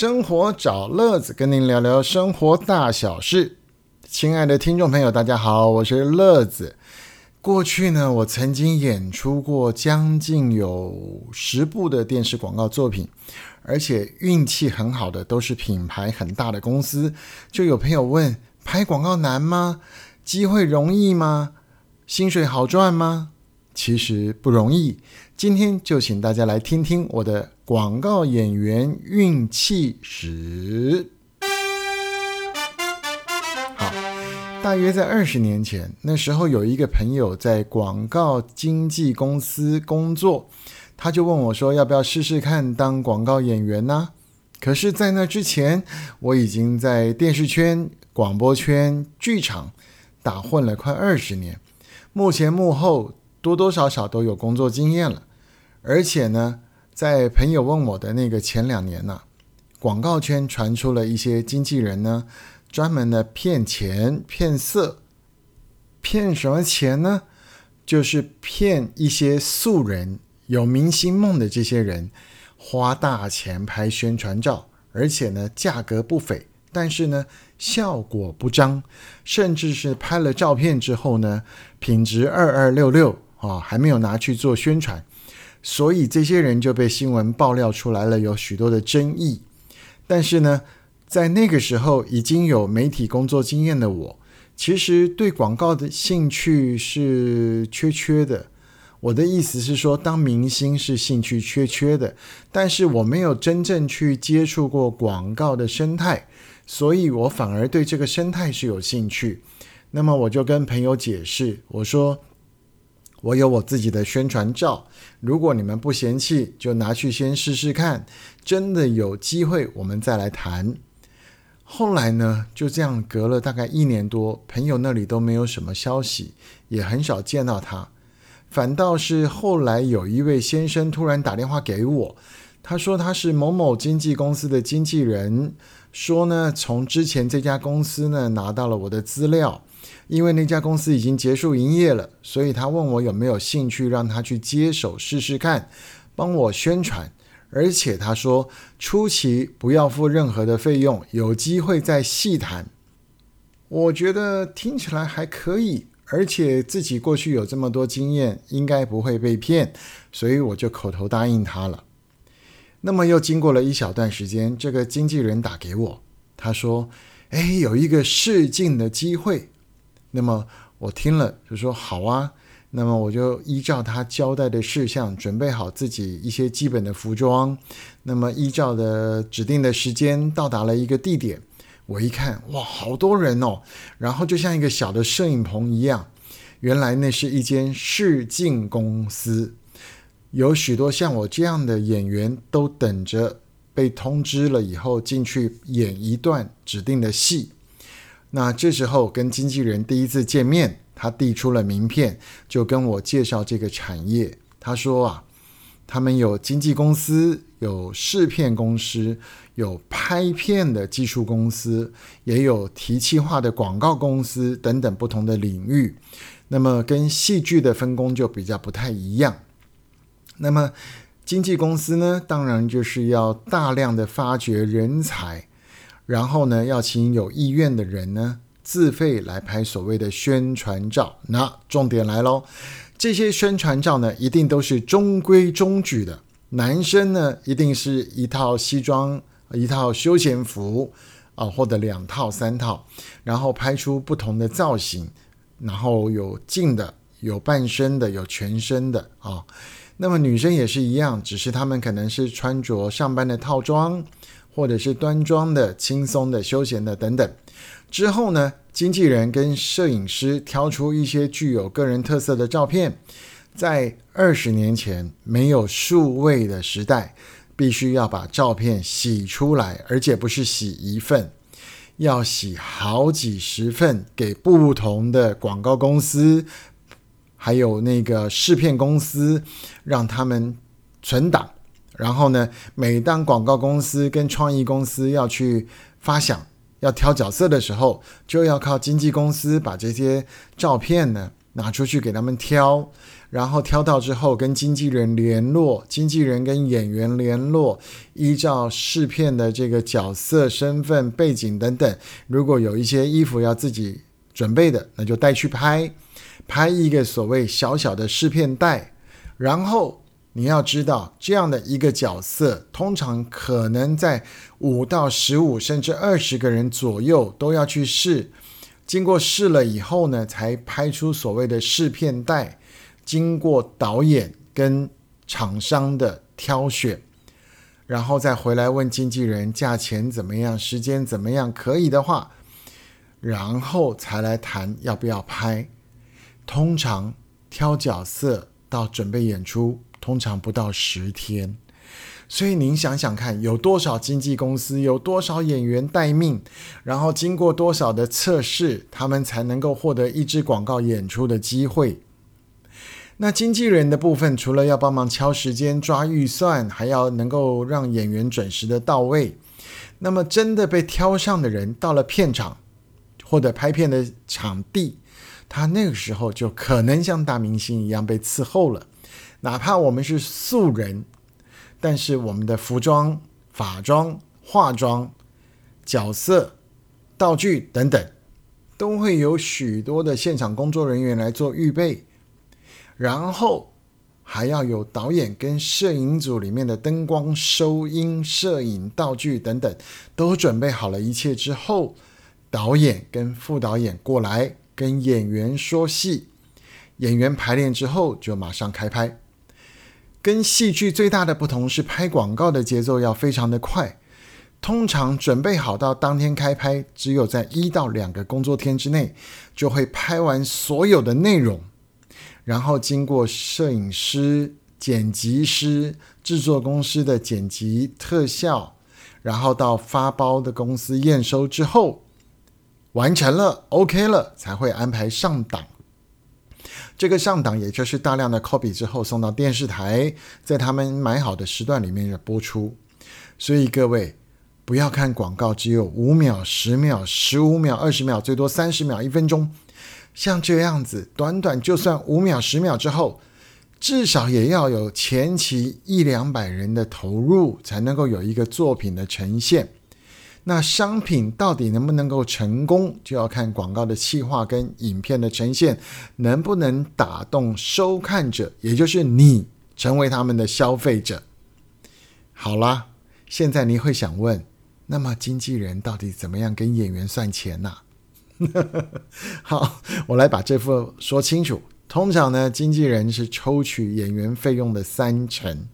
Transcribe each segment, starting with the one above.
生活找乐子，跟您聊聊生活大小事。亲爱的听众朋友，大家好，我是乐子。过去呢，我曾经演出过将近有十部的电视广告作品，而且运气很好的都是品牌很大的公司。就有朋友问：拍广告难吗？机会容易吗？薪水好赚吗？其实不容易。今天就请大家来听听我的广告演员运气史。好，大约在二十年前，那时候有一个朋友在广告经纪公司工作，他就问我说：“要不要试试看当广告演员呢？”可是，在那之前，我已经在电视圈、广播圈、剧场打混了快二十年，幕前幕后多多少少都有工作经验了。而且呢，在朋友问我的那个前两年呢，广告圈传出了一些经纪人呢，专门的骗钱、骗色，骗什么钱呢？就是骗一些素人、有明星梦的这些人，花大钱拍宣传照，而且呢，价格不菲，但是呢，效果不彰，甚至是拍了照片之后呢，品质二二六六啊，还没有拿去做宣传。所以这些人就被新闻爆料出来了，有许多的争议。但是呢，在那个时候已经有媒体工作经验的我，其实对广告的兴趣是缺缺的。我的意思是说，当明星是兴趣缺缺的，但是我没有真正去接触过广告的生态，所以我反而对这个生态是有兴趣。那么我就跟朋友解释，我说。我有我自己的宣传照，如果你们不嫌弃，就拿去先试试看。真的有机会，我们再来谈。后来呢，就这样隔了大概一年多，朋友那里都没有什么消息，也很少见到他。反倒是后来有一位先生突然打电话给我，他说他是某某经纪公司的经纪人，说呢从之前这家公司呢拿到了我的资料。因为那家公司已经结束营业了，所以他问我有没有兴趣让他去接手试试看，帮我宣传。而且他说初期不要付任何的费用，有机会再细谈。我觉得听起来还可以，而且自己过去有这么多经验，应该不会被骗，所以我就口头答应他了。那么又经过了一小段时间，这个经纪人打给我，他说：“哎，有一个试镜的机会。”那么我听了就说好啊，那么我就依照他交代的事项准备好自己一些基本的服装，那么依照的指定的时间到达了一个地点，我一看哇，好多人哦，然后就像一个小的摄影棚一样，原来那是一间试镜公司，有许多像我这样的演员都等着被通知了以后进去演一段指定的戏。那这时候跟经纪人第一次见面，他递出了名片，就跟我介绍这个产业。他说啊，他们有经纪公司，有试片公司，有拍片的技术公司，也有提气化的广告公司等等不同的领域。那么跟戏剧的分工就比较不太一样。那么经纪公司呢，当然就是要大量的发掘人才。然后呢，要请有意愿的人呢自费来拍所谓的宣传照。那重点来喽，这些宣传照呢一定都是中规中矩的。男生呢一定是一套西装、一套休闲服啊，或者两套、三套，然后拍出不同的造型，然后有近的、有半身的、有全身的啊。那么女生也是一样，只是她们可能是穿着上班的套装。或者是端庄的、轻松的、休闲的等等。之后呢，经纪人跟摄影师挑出一些具有个人特色的照片。在二十年前没有数位的时代，必须要把照片洗出来，而且不是洗一份，要洗好几十份，给不同的广告公司，还有那个试片公司，让他们存档。然后呢，每当广告公司跟创意公司要去发想、要挑角色的时候，就要靠经纪公司把这些照片呢拿出去给他们挑，然后挑到之后跟经纪人联络，经纪人跟演员联络，依照试片的这个角色、身份、背景等等，如果有一些衣服要自己准备的，那就带去拍，拍一个所谓小小的试片带，然后你要知道，这样的一个角色，通常可能在五到十五甚至二十个人左右都要去试。经过试了以后呢，才拍出所谓的试片带。经过导演跟厂商的挑选，然后再回来问经纪人价钱怎么样，时间怎么样，可以的话，然后才来谈要不要拍。通常挑角色到准备演出，通常不到十天。所以您想想看，有多少经纪公司，有多少演员待命，然后经过多少的测试，他们才能够获得一支广告演出的机会。那经纪人的部分，除了要帮忙敲时间、抓预算，还要能够让演员准时的到位。那么真的被挑上的人，到了片场或者拍片的场地，他那个时候就可能像大明星一样被伺候了，哪怕我们是素人。但是我们的服装、法装、化妆、角色、道具等等，都会有许多的现场工作人员来做预备，然后还要有导演跟摄影组里面的灯光、收音、摄影道具等等，都准备好了一切之后，导演跟副导演过来跟演员说戏，演员排练之后就马上开拍。跟戏剧最大的不同是，拍广告的节奏要非常的快，通常准备好到当天开拍，只有在一到两个工作天之内就会拍完所有的内容，然后经过摄影师、剪辑师、制作公司的剪辑特效，然后到发包的公司验收之后，完成了 OK 了，才会安排上档。这个上档，也就是大量的 copy 之后送到电视台，在他们买好的时段里面播出。所以各位不要看广告，只有五秒、十秒、十五秒、二十秒，最多三十秒、一分钟。像这样子，短短就算五秒、十秒之后，至少也要有前期一两百人的投入，才能够有一个作品的呈现。那商品到底能不能够成功，就要看广告的企划跟影片的呈现能不能打动收看者，也就是你成为他们的消费者。好啦，现在你会想问，那么经纪人到底怎么样跟演员算钱呢？好，我来把这副说清楚。通常呢，经纪人是抽取演员费用的三成。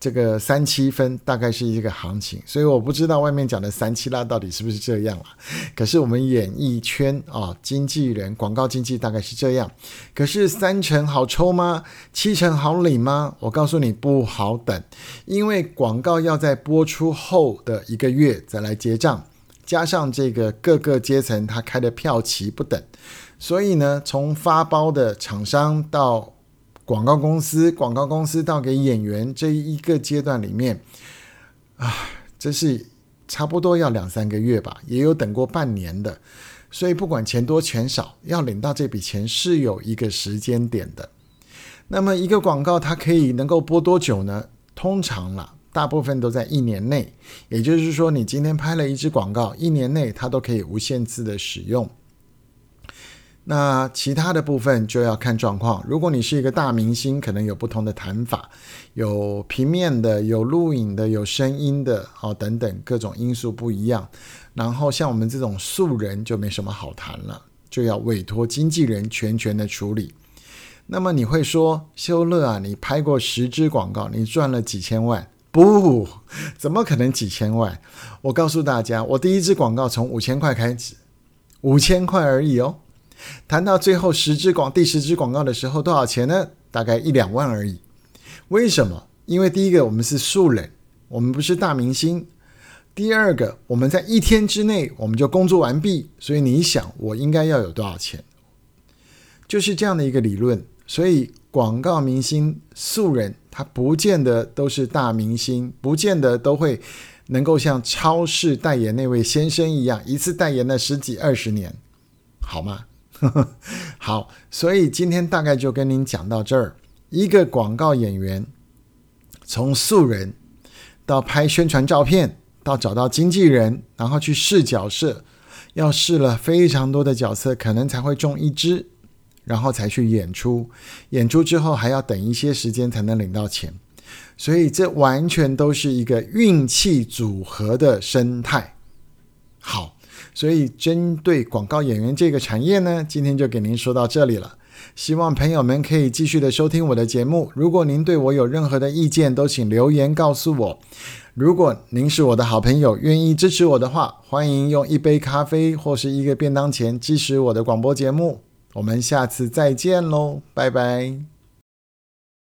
这个三七分大概是一个行情，所以我不知道外面讲的三七拉到底是不是这样了。可是我们演艺圈啊，经纪人、广告经纪大概是这样。可是三成好抽吗？七成好领吗？我告诉你不好等，因为广告要在播出后的一个月再来结账，加上这个各个阶层他开的票期不等，所以呢，从发包的厂商到广告公司，广告公司到给演员这一个阶段里面，啊，这是差不多要两三个月吧，也有等过半年的，所以不管钱多钱少，要领到这笔钱是有一个时间点的。那么一个广告它可以能够播多久呢？通常啦，大部分都在一年内，也就是说，你今天拍了一支广告，一年内它都可以无限次的使用。那其他的部分就要看状况。如果你是一个大明星，可能有不同的谈法，有平面的，有录影的，有声音的，哦，等等各种因素不一样。然后像我们这种素人就没什么好谈了，就要委托经纪人全权的处理。那么你会说，修乐啊，你拍过十支广告，你赚了几千万？不，怎么可能几千万？我告诉大家，我第一支广告从五千块开始，五千块而已哦。谈到最后十支广第十支广告的时候，多少钱呢？大概一两万而已。为什么？因为第一个我们是素人，我们不是大明星；第二个我们在一天之内我们就工作完毕，所以你想我应该要有多少钱？就是这样的一个理论。所以广告明星素人，他不见得都是大明星，不见得都会能够像超市代言那位先生一样，一次代言了十几二十年，好吗？好，所以今天大概就跟您讲到这儿。一个广告演员从素人到拍宣传照片，到找到经纪人，然后去试角色，要试了非常多的角色，可能才会中一支，然后才去演出。演出之后还要等一些时间才能领到钱，所以这完全都是一个运气组合的生态。好。所以，针对广告演员这个产业呢，今天就给您说到这里了。希望朋友们可以继续的收听我的节目。如果您对我有任何的意见，都请留言告诉我。如果您是我的好朋友，愿意支持我的话，欢迎用一杯咖啡或是一个便当钱支持我的广播节目。我们下次再见喽，拜拜。